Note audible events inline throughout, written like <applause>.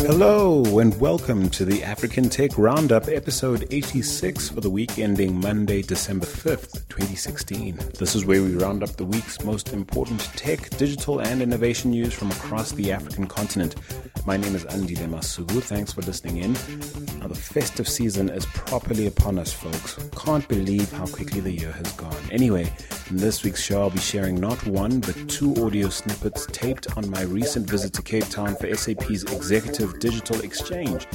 Hello and welcome to the African Tech Roundup, episode 86 for the week ending Monday, December 5th, 2016. This is where we round up the week's most important tech, digital, and innovation news from across the African continent. My name is Andile Masuku. Thanks for listening in. Festive season is properly upon us, folks. Can't believe how quickly the year has gone. Anyway, in this week's show, I'll be sharing not one, but two audio snippets taped on my recent visit to Cape Town for SAP's Executive Digital Exchange.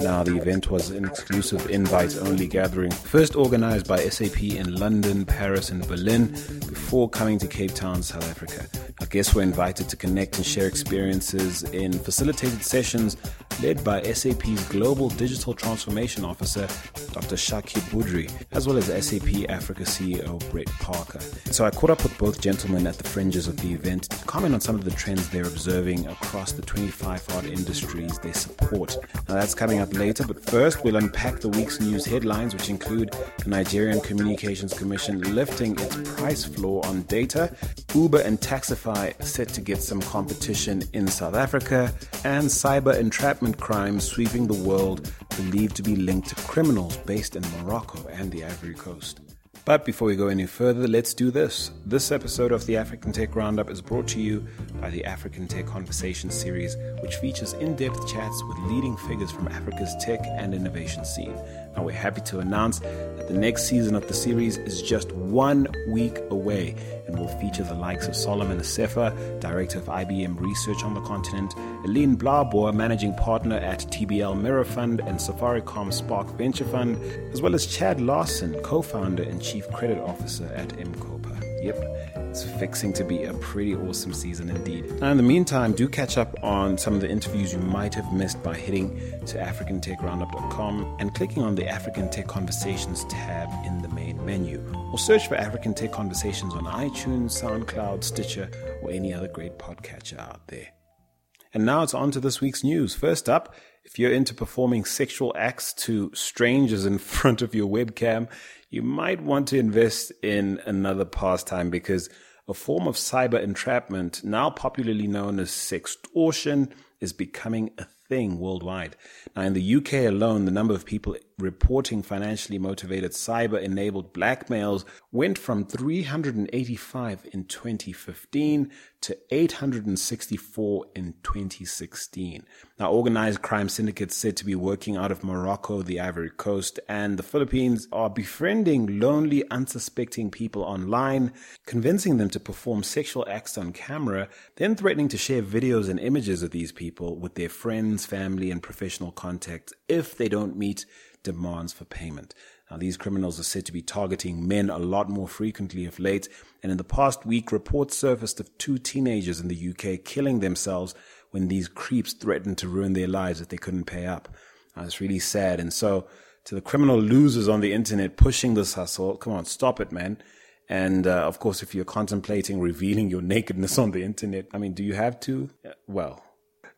Now, the event was an exclusive invite only gathering, first organized by SAP in London, Paris, and Berlin, before coming to Cape Town, South Africa. Our guests were invited to connect and share experiences in facilitated sessions led by SAP's Global Digital Transformation Officer, Dr. Chakib Bouhdary, as well as SAP Africa CEO Brett Parker. So I caught up with both gentlemen at the fringes of the event to comment on some of the trends they're observing across the 25 odd industries they support. Now that's coming up later, but first we'll unpack the week's news headlines, which include the Nigerian Communications Commission lifting its price floor on data, Uber and Taxify set to get some competition in South Africa, and cyber entrapment crimes sweeping the world believed to be linked to criminals based in Morocco and the Ivory Coast. But before we go any further, let's do this. This episode of the African Tech Roundup is brought to you by the African Tech Conversation series, which features in depth chats with leading figures from Africa's tech and innovation scene. Now, we're happy to announce the next season of the series is just one week away and will feature the likes of Solomon Assefa, Director of IBM Research on the continent, Eileen Blaauboer, Managing Partner at TBL Mirror Fund and Safaricom Spark Venture Fund, as well as Chad Larson, Co founder and Chief Credit Officer at M-KOPA. Yep, it's fixing to be a pretty awesome season indeed. Now, in the meantime, do catch up on some of the interviews you might have missed by heading to AfricanTechRoundup.com and clicking on the African Tech Conversations tab in the main menu, or search for African Tech Conversations on iTunes, SoundCloud, Stitcher, or any other great podcatcher out there. And now it's on to this week's news. First up, if you're into performing sexual acts to strangers in <laughs> front of your webcam, you might want to invest in another pastime because a form of cyber entrapment, now popularly known as sextortion, is becoming a thing worldwide. Now, in the UK alone, the number of people reporting financially motivated cyber enabled blackmails went from 385 in 2015 to 864 in 2016. Now, organized crime syndicates said to be working out of Morocco, the Ivory Coast, and the Philippines are befriending lonely, unsuspecting people online, convincing them to perform sexual acts on camera, then threatening to share videos and images of these people with their friends, family, and professional contacts if they don't meet demands for payment. Now, these criminals are said to be targeting men a lot more frequently of late, and in the past week, reports surfaced of two teenagers in the UK killing themselves when these creeps threatened to ruin their lives if they couldn't pay up. Now, it's really sad. And so, to the criminal losers on the internet pushing this hustle, come on, stop it, man. And uh, of course, if you're contemplating revealing your nakedness on the internet, I mean, do you have to? Well,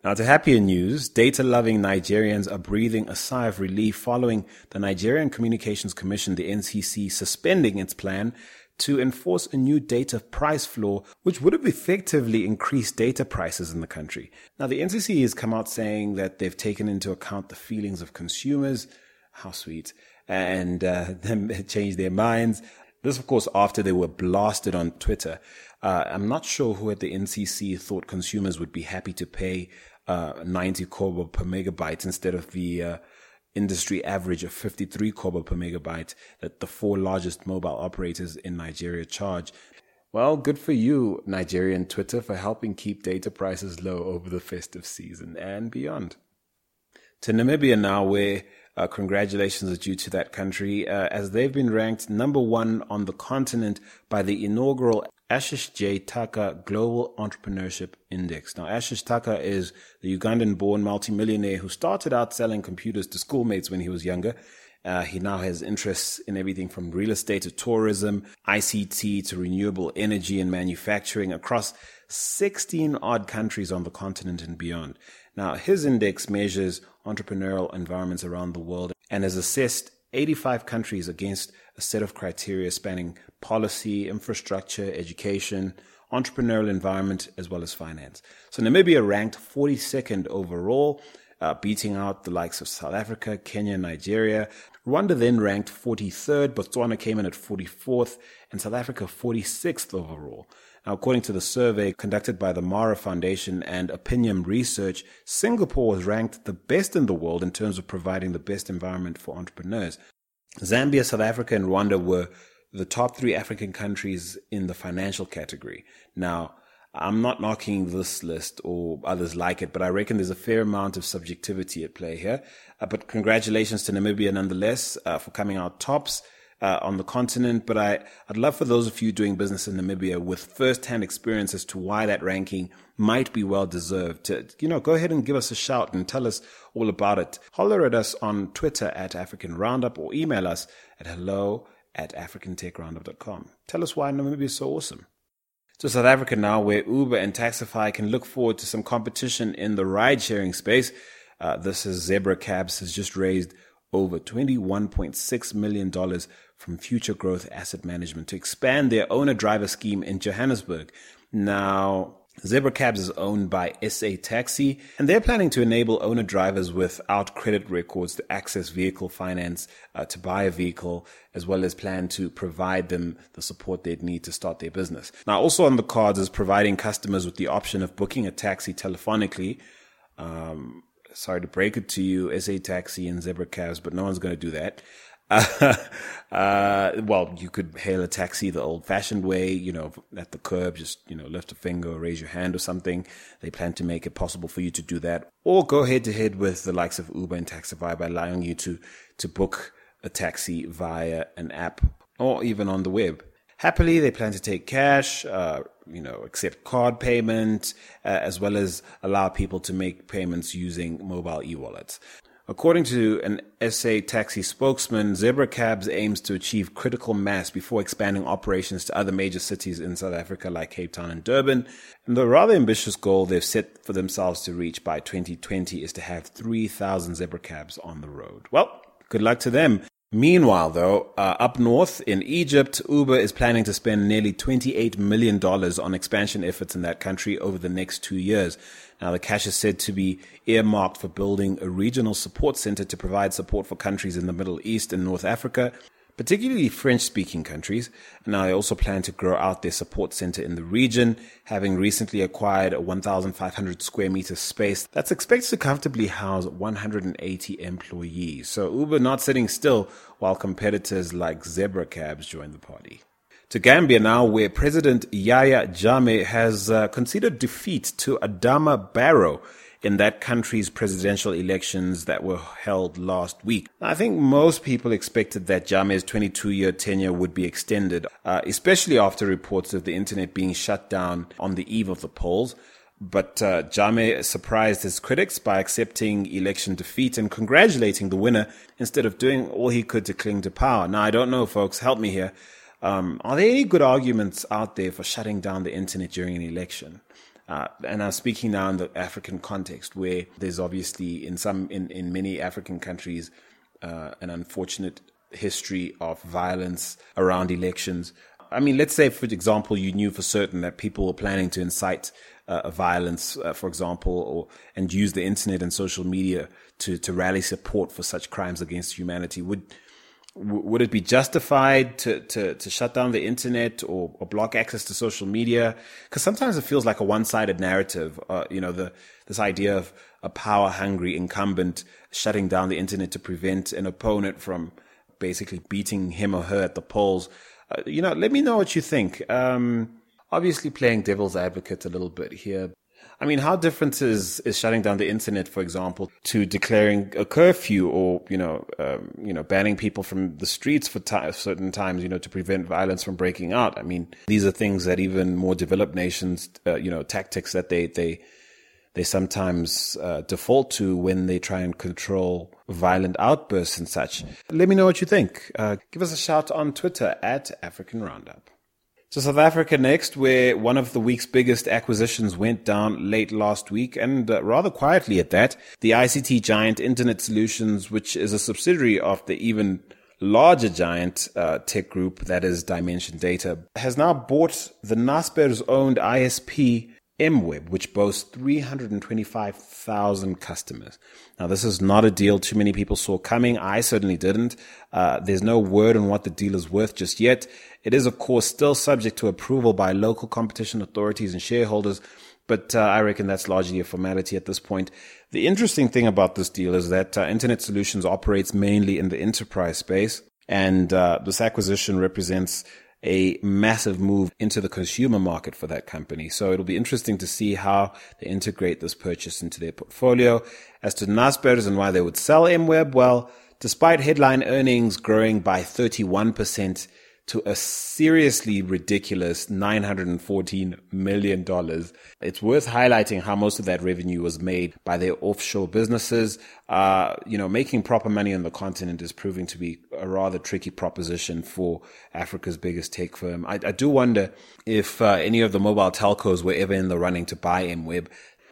now, to happier news, data loving Nigerians are breathing a sigh of relief following the Nigerian Communications Commission, the NCC, suspending its plan to enforce a new data price floor, which would have effectively increased data prices in the country. Now, the NCC has come out saying that they've taken into account the feelings of consumers. How sweet. And uh, <laughs> them changed their minds. This, of course, after they were blasted on Twitter. Uh, I'm not sure who at the NCC thought consumers would be happy to pay uh, 90 kobo per megabyte instead of the uh, industry average of 53 kobo per megabyte that the four largest mobile operators in Nigeria charge. Well, good for you, Nigerian Twitter, for helping keep data prices low over the festive season and beyond. To Namibia now, where uh, congratulations are due to that country, uh, as they've been ranked number one on the continent by the inaugural Ashish J. Thakkar Global Entrepreneurship Index. Now, Ashish Thakkar is the Ugandan born multimillionaire who started out selling computers to schoolmates when he was younger. Uh, he now has interests in everything from real estate to tourism, ICT to renewable energy and manufacturing across 16 odd countries on the continent and beyond. Now, his index measures entrepreneurial environments around the world and has assessed 85 countries against a set of criteria spanning policy, infrastructure, education, entrepreneurial environment, as well as finance. So Namibia ranked 42nd overall, uh, beating out the likes of South Africa, Kenya, Nigeria. Rwanda then ranked 43rd, Botswana came in at 44th, and South Africa 46th overall. Now, according to the survey conducted by the Mara Foundation and Opinium Research, Singapore was ranked the best in the world in terms of providing the best environment for entrepreneurs. Zambia, South Africa, and Rwanda were the top three African countries in the financial category. Now, I'm not knocking this list or others like it, but I reckon there's a fair amount of subjectivity at play here. Uh, but congratulations to Namibia nonetheless uh, for coming out tops. Uh, on the continent, but I, I'd love for those of you doing business in Namibia with first-hand experience as to why that ranking might be well deserved to, you know, go ahead and give us a shout and tell us all about it. Holler at us on Twitter at African Roundup or email us at hello at africantechroundup.com. Tell us why Namibia is so awesome. To South Africa now, where Uber and Taxify can look forward to some competition in the ride-sharing space. Uh, this is Zebra Cabs has just raised over $21.6 million from Future Growth Asset Management to expand their owner driver scheme in Johannesburg. Now, Zebra Cabs is owned by SA Taxi, and they're planning to enable owner drivers without credit records to access vehicle finance uh, to buy a vehicle, as well as plan to provide them the support they'd need to start their business. Now, also on the cards is providing customers with the option of booking a taxi telephonically. Um, sorry to break it to you, SA Taxi and Zebra Cabs, but no one's going to do that. <laughs> Uh, well, you could hail a taxi the old fashioned way, you know, at the curb, just, you know, lift a finger or raise your hand or something. They plan to make it possible for you to do that or go head to head with the likes of Uber and Taxify by allowing you to, to book a taxi via an app or even on the web. Happily, they plan to take cash, uh, you know, accept card payment, uh, as well as allow people to make payments using mobile e-wallets. According to an SA taxi spokesman, Zebra Cabs aims to achieve critical mass before expanding operations to other major cities in South Africa like Cape Town and Durban. And the rather ambitious goal they've set for themselves to reach by 2020 is to have 3,000 Zebra Cabs on the road. Well, good luck to them. Meanwhile, though, uh, up north in Egypt, Uber is planning to spend nearly $28 million on expansion efforts in that country over the next two years. Now, the cash is said to be earmarked for building a regional support center to provide support for countries in the Middle East and North Africa, particularly French speaking countries. Now, they also plan to grow out their support center in the region, having recently acquired a 1,500 square meter space that's expected to comfortably house 180 employees. So, Uber not sitting still while competitors like Zebra Cabs join the party to Gambia now, where President Yahya Jammeh has uh, conceded defeat to Adama Barrow in that country's presidential elections that were held last week. I think most people expected that Jammeh's 22 year tenure would be extended, uh, especially after reports of the internet being shut down on the eve of the polls. But uh, Jammeh surprised his critics by accepting election defeat and congratulating the winner instead of doing all he could to cling to power. Now, I don't know, folks, help me here. Um, are there any good arguments out there for shutting down the internet during an election? Uh, and I'm speaking now in the African context, where there's obviously in some in, in many African countries uh, an unfortunate history of violence around elections. I mean, let's say, for example, you knew for certain that people were planning to incite uh, violence, uh, for example, or and use the internet and social media to to rally support for such crimes against humanity. Would would it be justified to, to, to shut down the internet or, or block access to social media? Because sometimes it feels like a one-sided narrative. Uh, you know, the this idea of a power-hungry incumbent shutting down the internet to prevent an opponent from basically beating him or her at the polls. Uh, you know, let me know what you think. Um, obviously, playing devil's advocate a little bit here, I mean, how different is, is shutting down the internet, for example, to declaring a curfew or, you know, um, you know, banning people from the streets for t- certain times, you know, to prevent violence from breaking out? I mean, these are things that even more developed nations, uh, you know, tactics that they, they, they sometimes uh, default to when they try and control violent outbursts and such. Let me know what you think. Uh, give us a shout on Twitter at African Roundup. So South Africa next, where one of the week's biggest acquisitions went down late last week, and uh, rather quietly at that. The ICT giant Internet Solutions, which is a subsidiary of the even larger giant uh, tech group that is Dimension Data has now bought the Naspers owned ISP MWeb, which boasts 325,000 customers. Now, this is not a deal too many people saw coming. I certainly didn't. Uh, there's no word on what the deal is worth just yet. It is, of course, still subject to approval by local competition authorities and shareholders, but uh, I reckon that's largely a formality at this point. The interesting thing about this deal is that uh, Internet Solutions operates mainly in the enterprise space, and uh, this acquisition represents a massive move into the consumer market for that company. So it'll be interesting to see how they integrate this purchase into their portfolio. As to Naspers and why they would sell MWeb, well, despite headline earnings growing by 31% to a seriously ridiculous $914 million. It's worth highlighting how most of that revenue was made by their offshore businesses. Uh, you know, making proper money on the continent is proving to be a rather tricky proposition for Africa's biggest tech firm. I, I do wonder if uh, any of the mobile telcos were ever in the running to buy MWeb.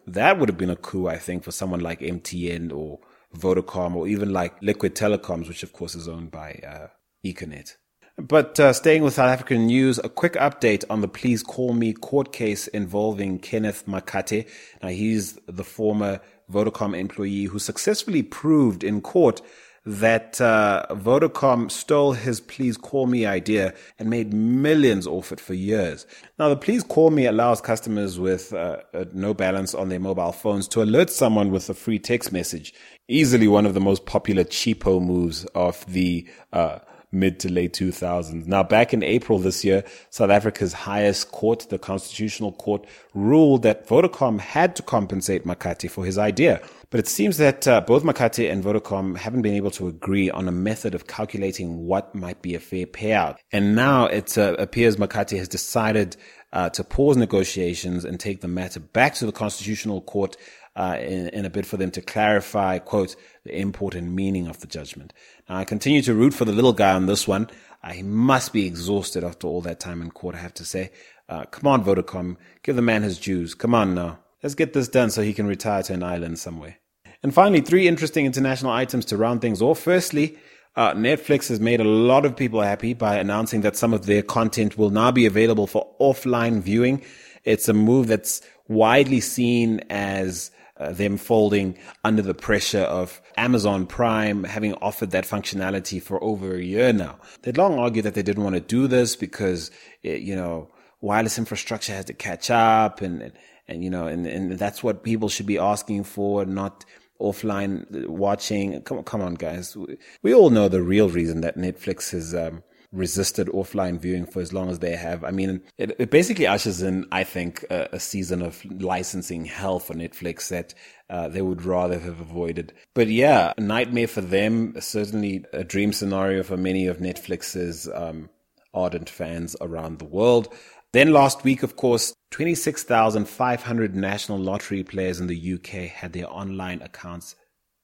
That would have been a coup, I think, for someone like MTN or Vodacom or even like Liquid Telecoms, which of course is owned by uh, Econet. But uh, staying with South African news, a quick update on the Please Call Me court case involving Kenneth Makate. Now, he's the former Vodacom employee who successfully proved in court that uh, Vodacom stole his Please Call Me idea and made millions off it for years. Now, the Please Call Me allows customers with uh, no balance on their mobile phones to alert someone with a free text message. Easily one of the most popular cheapo moves of the uh, mid to late 2000s. Now, back in April this year, South Africa's highest court, the Constitutional Court, ruled that Vodacom had to compensate Makate for his idea. But it seems that uh, both Makate and Vodacom haven't been able to agree on a method of calculating what might be a fair payout. And now it uh, appears Makate has decided uh, to pause negotiations and take the matter back to the Constitutional Court uh, in, in, a bid for them to clarify, quote, the import and meaning of the judgment. Now, I continue to root for the little guy on this one. I must be exhausted after all that time in court, I have to say. Uh, come on, Vodacom. Give the man his dues. Come on now. Let's get this done so he can retire to an island somewhere. And finally, three interesting international items to round things off. Firstly, uh, Netflix has made a lot of people happy by announcing that some of their content will now be available for offline viewing. It's a move that's widely seen as uh, them folding under the pressure of Amazon Prime having offered that functionality for over a year now. They'd long argued that they didn't want to do this because, it, you know, wireless infrastructure has to catch up and, and, and you know, and, and that's what people should be asking for, not offline watching. Come, come on, guys. We, we all know the real reason that Netflix is, um, resisted offline viewing for as long as they have. I mean, it, it basically ushers in, I think, a, a, season of licensing hell for Netflix that uh, they would rather have avoided. But yeah, nightmare for them. Certainly a dream scenario for many of Netflix's um, ardent fans around the world. Then last week, of course, 26,500 national lottery players in the UK had their online accounts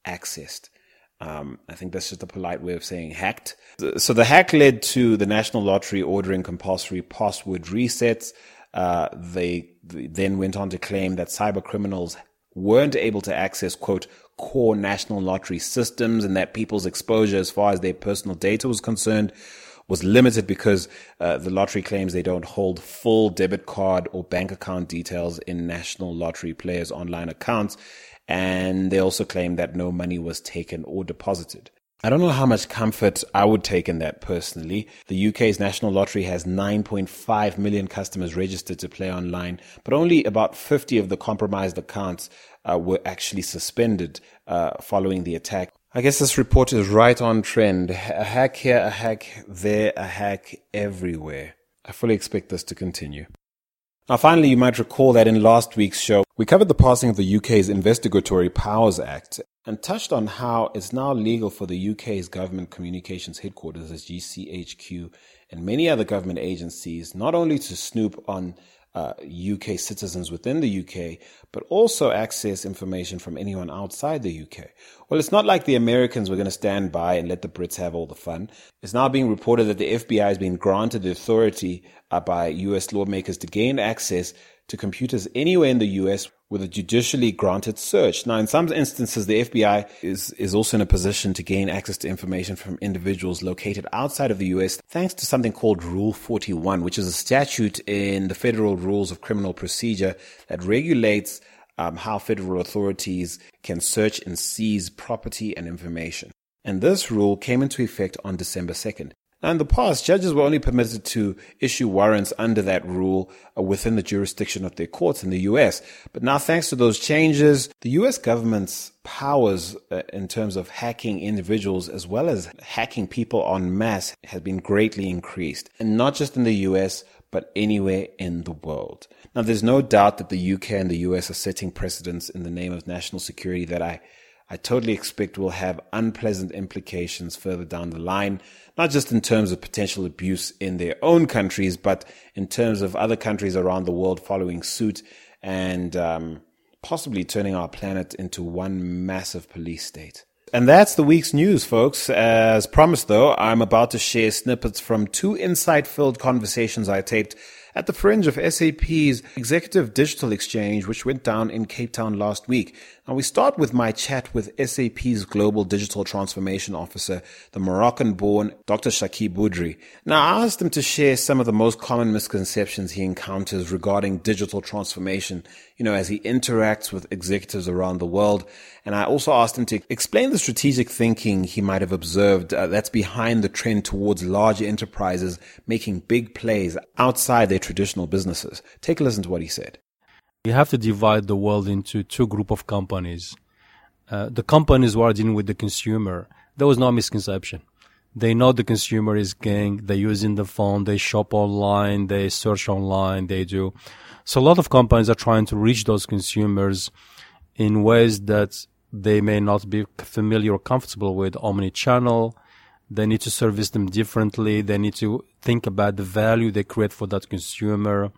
accessed. Um, I think that's just a polite way of saying hacked. So the hack led to the National Lottery ordering compulsory password resets. Uh, they, then went on to claim that cyber criminals weren't able to access, quote, core national lottery systems and that people's exposure as far as their personal data was concerned was limited because uh, the lottery claims they don't hold full debit card or bank account details in national lottery players' online accounts. And they also claim that no money was taken or deposited. I don't know how much comfort I would take in that personally. The UK's National Lottery has 9.5 million customers registered to play online, but only about 50 of the compromised accounts uh, were actually suspended uh, following the attack. I guess this report is right on trend. A hack here, a hack there, a hack everywhere. I fully expect this to continue. Now, finally, you might recall that in last week's show, we covered the passing of the UK's Investigatory Powers Act and touched on how it's now legal for the UK's government communications headquarters, as GCHQ, and many other government agencies, not only to snoop on uh, UK citizens within the UK, but also access information from anyone outside the UK. Well, it's not like the Americans were going to stand by and let the Brits have all the fun. It's now being reported that the FBI has been granted the authority uh, by US lawmakers to gain access to computers anywhere in the US with a judicially granted search. Now, in some instances, the FBI is, is also in a position to gain access to information from individuals located outside of the US thanks to something called Rule 41, which is a statute in the Federal Rules of Criminal Procedure that regulates um, how federal authorities can search and seize property and information. And this rule came into effect on December 2nd. Now, in the past, judges were only permitted to issue warrants under that rule uh, within the jurisdiction of their courts in the US. But now, thanks to those changes, the US government's powers uh, in terms of hacking individuals as well as hacking people en masse has been greatly increased. And not just in the US, but anywhere in the world. Now, there's no doubt that the UK and the US are setting precedents in the name of national security that I I totally expect will have unpleasant implications further down the line, not just in terms of potential abuse in their own countries, but in terms of other countries around the world following suit and um, possibly turning our planet into one massive police state. And that's the week's news, folks. As promised, though, I'm about to share snippets from two insight filled conversations I taped at the fringe of SAP's Executive Digital Exchange, which went down in Cape Town last week. Now, we start with my chat with SAP's Global Digital Transformation Officer, the Moroccan born Dr. Chakib Bouhdary. Now, I asked him to share some of the most common misconceptions he encounters regarding digital transformation, you know, as he interacts with executives around the world. And I also asked him to explain the strategic thinking he might have observed uh, that's behind the trend towards large enterprises making big plays outside their traditional businesses. Take a listen to what he said. You have to divide the world into two group of companies. Uh, the companies who are dealing with the consumer, there was no misconception. They know the consumer is king. They're using the phone. They shop online. They search online. They do. So a lot of companies are trying to reach those consumers in ways that they may not be familiar or comfortable with omni-channel. They need to service them differently. They need to think about the value they create for that consumer.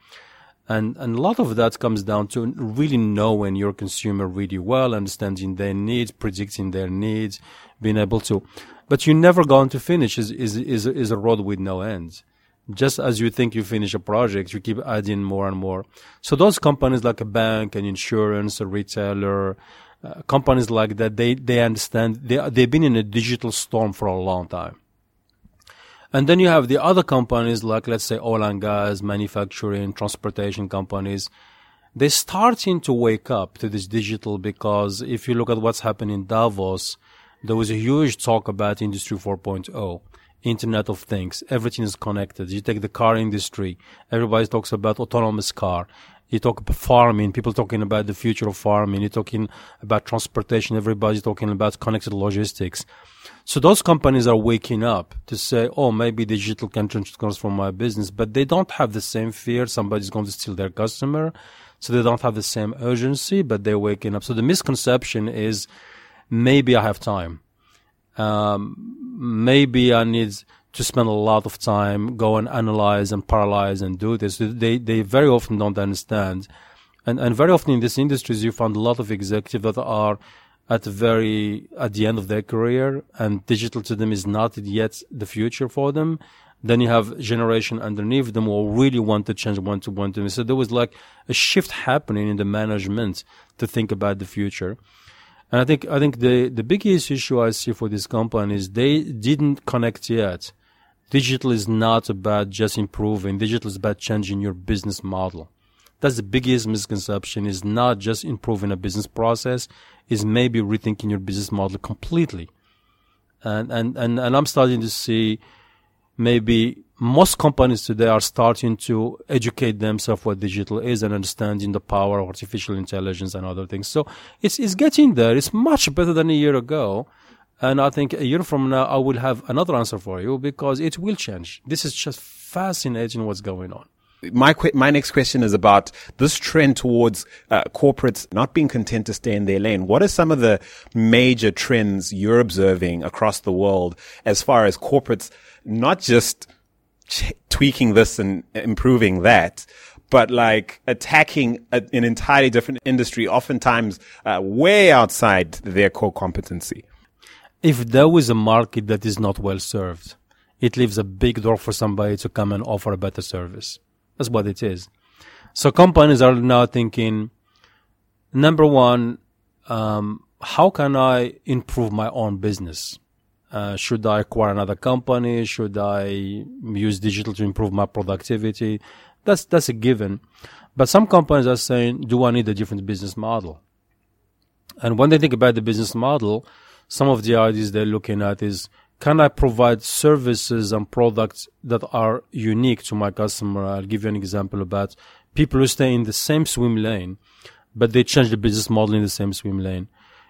And, and a lot of that comes down to really knowing your consumer really well, understanding their needs, predicting their needs, being able to, but you're never going to finish is, is, is, is a road with no end. Just as you think you finish a project, you keep adding more and more. So those companies like a bank, an insurance, a retailer, uh, companies like that, they, they understand, they, they've been in a digital storm for a long time. And then you have the other companies like, let's say, oil and gas, manufacturing, transportation companies. They're starting to wake up to this digital because if you look at what's happening in Davos, there was a huge talk about Industry 4.0. Internet of Things. Everything is connected. You take the car industry. Everybody talks about autonomous car. You talk about farming. People talking about the future of farming. You're talking about transportation. Everybody's talking about connected logistics. So those companies are waking up to say, oh, maybe digital can transform my business, but they don't have the same fear somebody's going to steal their customer. So they don't have the same urgency, but they're waking up. So the misconception is maybe I have time. Um, maybe I need to spend a lot of time, go and analyze and paralyze and do this. They, they very often don't understand. And, and very often in these industries, you find a lot of executives that are at the very at the end of their career and digital to them is not yet the future for them then you have generation underneath them who really want to change one to one to so there was like a shift happening in the management to think about the future and i think i think the the biggest issue i see for this company is they didn't connect yet digital is not about just improving digital is about changing your business model that's the biggest misconception is not just improving a business process, is maybe rethinking your business model completely. And, and, and, and I'm starting to see maybe most companies today are starting to educate themselves what digital is and understanding the power of artificial intelligence and other things. So it's, it's getting there. It's much better than a year ago. And I think a year from now, I will have another answer for you because it will change. This is just fascinating what's going on my my next question is about this trend towards uh, corporates not being content to stay in their lane. What are some of the major trends you're observing across the world as far as corporates not just ch- tweaking this and improving that, but like attacking a, an entirely different industry, oftentimes uh, way outside their core competency? If there is a market that is not well served, it leaves a big door for somebody to come and offer a better service. That's what it is. So companies are now thinking, number one, um, how can I improve my own business? Uh, should I acquire another company? Should I use digital to improve my productivity? That's that's a given. But some companies are saying, do I need a different business model? And when they think about the business model, some of the ideas they're looking at is, can I provide services and products that are unique to my customer? I'll give you an example about people who stay in the same swim lane, but they change the business model in the same swim lane.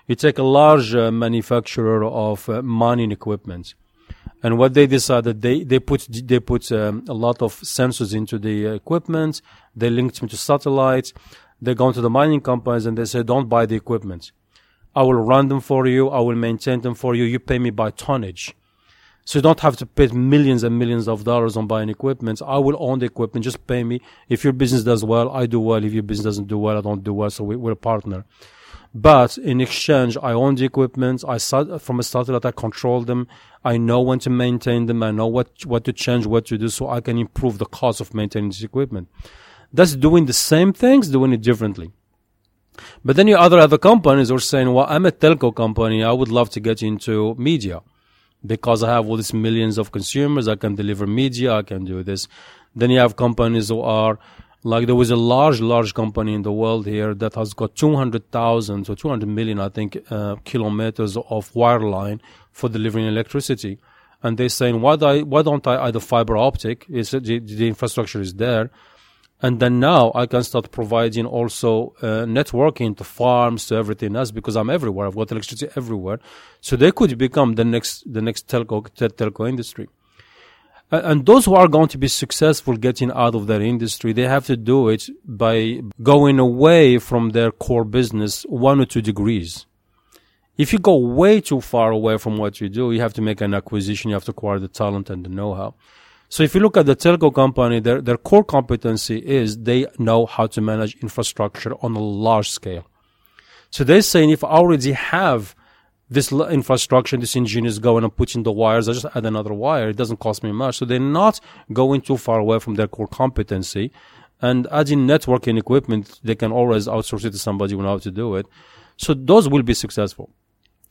You take a large uh, manufacturer of uh, mining equipment, and what they decided they they put they put um, a lot of sensors into the equipment. They linked them to satellites. They go to the mining companies and they say, "Don't buy the equipment. I will run them for you. I will maintain them for you. You pay me by tonnage." So you don't have to pay millions and millions of dollars on buying equipment. I will own the equipment. Just pay me. If your business does well, I do well. If your business doesn't do well, I don't do well. So we, we're a partner. But in exchange, I own the equipment. I start from a satellite. I control them. I know when to maintain them. I know what what to change, what to do, so I can improve the cost of maintaining this equipment. That's doing the same things, doing it differently. But then you other other companies are saying, "Well, I'm a telco company. I would love to get into media because I have all these millions of consumers. I can deliver media. I can do this." Then you have companies who are like there was a large, large company in the world here that has got 200,000 or 200 million, I think, uh, kilometers of wire line for delivering electricity. And they're saying, why, do I, why don't I either fiber optic? Is the, the infrastructure is there. And then now I can start providing also uh, networking to farms, to everything else, because I'm everywhere. I've got electricity everywhere. So they could become the next, the next telco, telco industry and those who are going to be successful getting out of their industry, they have to do it by going away from their core business one or two degrees. If you go way too far away from what you do, you have to make an acquisition, you have to acquire the talent and the know-how. So if you look at the telco company, their, their core competency is they know how to manage infrastructure on a large scale. So they're saying if I already have this infrastructure, this engineers going and putting the wires. I just add another wire. It doesn't cost me much. So they're not going too far away from their core competency. And adding networking equipment, they can always outsource it to somebody who knows how to do it. So those will be successful.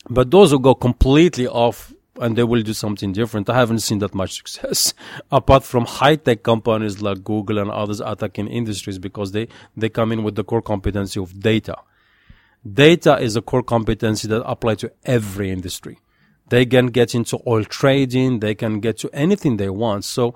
But those who go completely off and they will do something different, I haven't seen that much success <laughs> apart from high tech companies like Google and others attacking industries because they, they come in with the core competency of data Data is a core competency that applies to every industry. They can get into oil trading. They can get to anything they want. So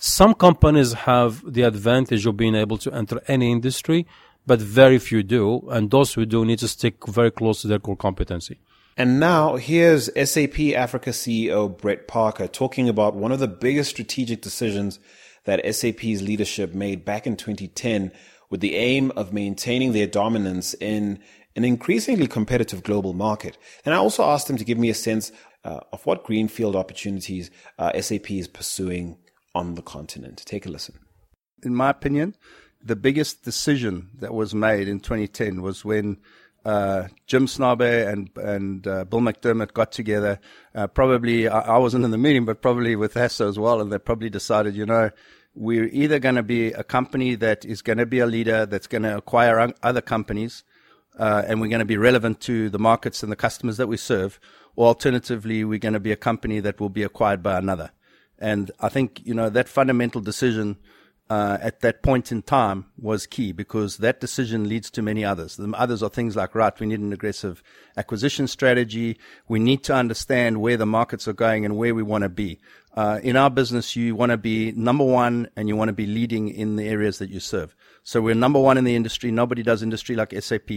some companies have the advantage of being able to enter any industry, but very few do. And those who do need to stick very close to their core competency. And now here's SAP Africa CEO Brett Parker talking about one of the biggest strategic decisions that SAP's leadership made back in 2010 with the aim of maintaining their dominance in an increasingly competitive global market. And I also asked them to give me a sense uh, of what greenfield opportunities uh, SAP is pursuing on the continent. Take a listen. In my opinion, the biggest decision that was made in 2010 was when uh, Jim Snabe and and uh, Bill McDermott got together. Uh, probably I, I, wasn't in the meeting, but probably with Hasso as well, and they probably decided, you know, we're either going to be a company that is going to be a leader that's going to acquire other companies, uh, and we're going to be relevant to the markets and the customers that we serve, or alternatively, we're going to be a company that will be acquired by another. And I think, you know, that fundamental decision uh, at that point in time was key because that decision leads to many others. The others are things like, right, we need an aggressive acquisition strategy. We need to understand where the markets are going and where we want to be. Uh, in our business, you want to be number one and you want to be leading in the areas that you serve. So we're number one in the industry. Nobody does industry like SAP.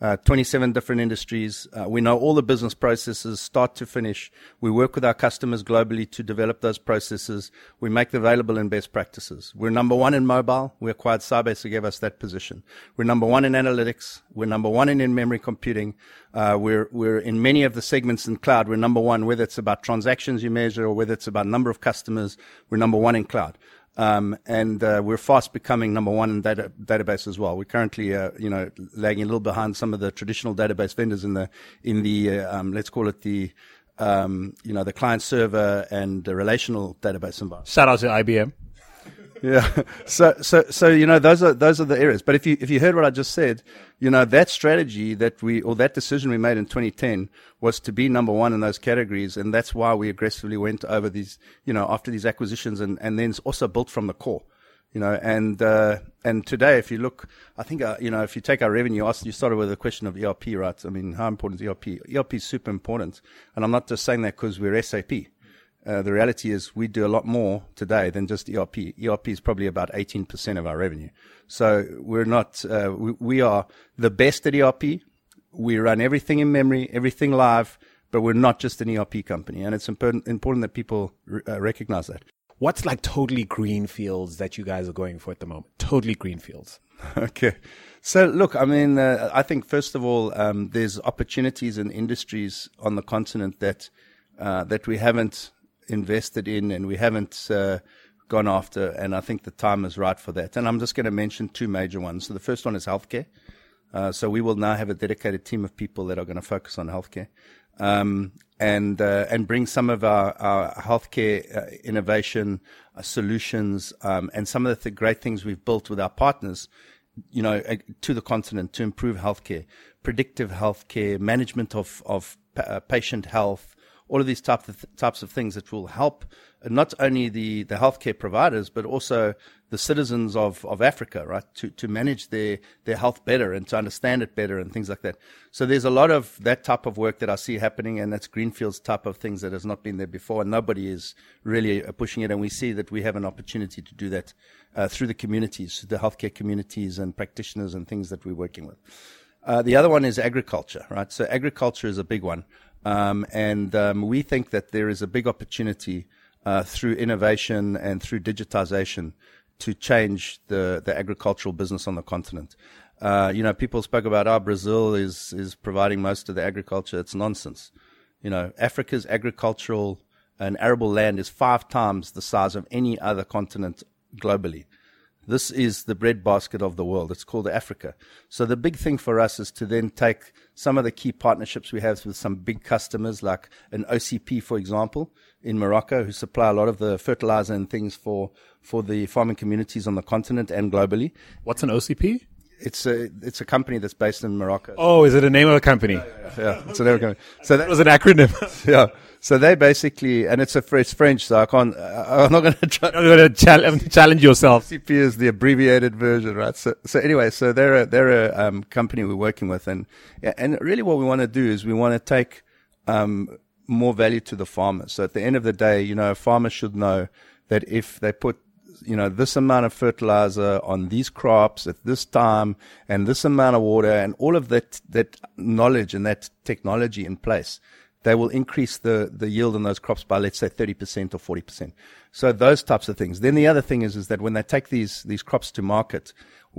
Uh, 27 different industries. Uh, we know all the business processes start to finish. We work with our customers globally to develop those processes. We make them available in best practices. We're number one in mobile. We acquired Sybase to give us that position. We're number one in analytics. We're number one in in-memory computing. Uh, we're, we're in many of the segments in cloud. We're number one, whether it's about transactions you measure or whether it's about number of customers. We're number one in cloud. Um, and uh, we're fast becoming number one in data, database as well. We're currently, uh, you know, lagging a little behind some of the traditional database vendors in the in the uh, um, let's call it the um, you know the client server and the relational database environment. Shout out to IBM. Yeah. <laughs> So, so, so you know, those are those are the areas. But if you if you heard what I just said, you know, that strategy that we or that decision we made in 2010 was to be number one in those categories, and that's why we aggressively went over these, you know, after these acquisitions, and and then also built from the core you know, and uh, and today, if you look, I think uh, you know, if you take our revenue, you started with the question of ERP, right? I mean, how important is ERP? ERP is super important, and I'm not just saying that because we're SAP. Uh, the reality is we do a lot more today than just ERP. ERP is probably about 18% of our revenue. So we're not, uh, we, we, are the best at ERP. We run everything in memory, everything live, but we're not just an ERP company. And it's important, important that people uh, recognize that. What's like totally green fields that you guys are going for at the moment? Totally green fields. <laughs> Okay. So look, I mean, uh, I think first of all, um, there's opportunities in industries on the continent that uh, that we haven't invested in and we haven't uh, gone after, and I think the time is right for that. And I'm just going to mention two major ones. So the first one is healthcare. Uh, so we will now have a dedicated team of people that are going to focus on healthcare um, and uh, and bring some of our, our healthcare uh, innovation uh, solutions um, and some of the th- great things we've built with our partners, you know, to the continent to improve healthcare, predictive healthcare, management of of uh, patient health, all of these types of th- types of things that will help not only the, the healthcare providers, but also the citizens of, of Africa, right, to, to manage their, their health better and to understand it better and things like that. So there's a lot of that type of work that I see happening, and that's Greenfield's type of things that has not been there before, and nobody is really uh, pushing it. And we see that we have an opportunity to do that uh, through the communities, the healthcare communities and practitioners and things that we're working with. Uh, the other one is agriculture, right? So agriculture is a big one. Um, and um, we think that there is a big opportunity uh, through innovation and through digitization to change the, the agricultural business on the continent. Uh, you know, people spoke about, oh, Brazil is, is providing most of the agriculture. It's nonsense. You know, Africa's agricultural and arable land is five times the size of any other continent globally. This is the breadbasket of the world. It's called Africa. So the big thing for us is to then take some of the key partnerships we have with some big customers, like an OCP, for example, in Morocco, who supply a lot of the fertilizer and things for, for the farming communities on the continent and globally. What's an OCP? It's a it's a company that's based in Morocco. Oh, is it a name of a company? Yeah, yeah, yeah. it's a name of a company. So that was an acronym. <laughs> yeah. So they basically, and it's a it's French, so I can't. I'm not going <laughs> to try. I'm going to challenge yourself. <laughs> CP is the abbreviated version, right? So, so anyway, so they're a they're a um, company we're working with, and yeah, and really what we want to do is we want to take um, more value to the farmers. So at the end of the day, you know, a farmer should know that if they put you know, this amount of fertilizer on these crops at this time and this amount of water and all of that, that knowledge and that technology in place, they will increase the, the yield on those crops by, let's say, 30% or 40%. So those types of things. Then the other thing is, is that when they take these, these crops to market,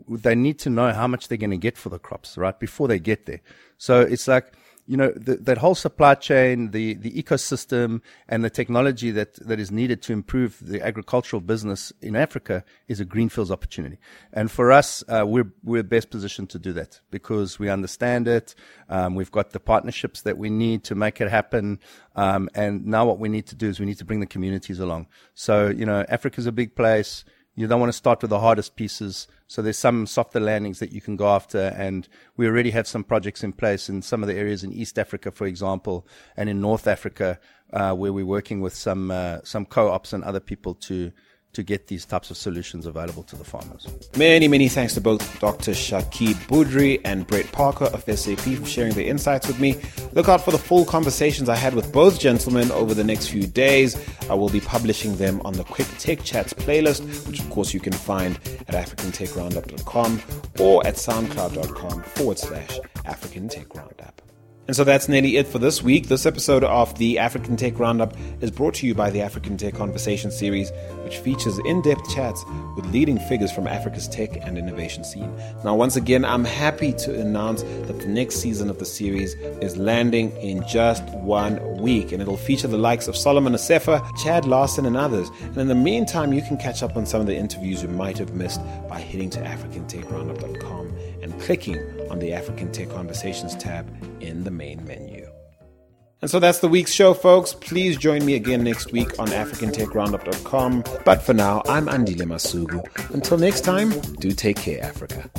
they need to know how much they're going to get for the crops, right? Before they get there. So it's like, you know, the, that whole supply chain, the, the ecosystem and the technology that, that is needed to improve the agricultural business in Africa is a greenfields opportunity. And for us, uh, we're, we're best positioned to do that because we understand it. Um, we've got the partnerships that we need to make it happen. Um, and now what we need to do is we need to bring the communities along. So, you know, Africa's a big place. You don't want to start with the hardest pieces. So there's some softer landings that you can go after. And we already have some projects in place in some of the areas in East Africa, for example, and in North Africa, uh, where we're working with some, uh, some co-ops and other people to, to get these types of solutions available to the farmers. Many, many thanks to both Dr. Chakib Bouhdary and Brett Parker of SAP for sharing their insights with me. Look out for the full conversations I had with both gentlemen over the next few days. I will be publishing them on the Quick Tech Chats playlist, which of course you can find at africantechroundup.com or at soundcloud.com forward slash African Tech Roundup. And so that's nearly it for this week. This episode of the African Tech Roundup is brought to you by the African Tech Conversation series, which features in depth chats with leading figures from Africa's tech and innovation scene. Now, once again, I'm happy to announce that the next season of the series is landing in just one week, and it'll feature the likes of Solomon Assefa, Chad Larson, and others. And in the meantime, you can catch up on some of the interviews you might have missed by heading to AfricanTechRoundup.com and clicking on the African Tech Conversations tab in the main menu. And so that's the week's show, folks. Please join me again next week on AfricanTechRoundup.com. But for now, I'm Andile Masuku. Until next time, do take care, Africa.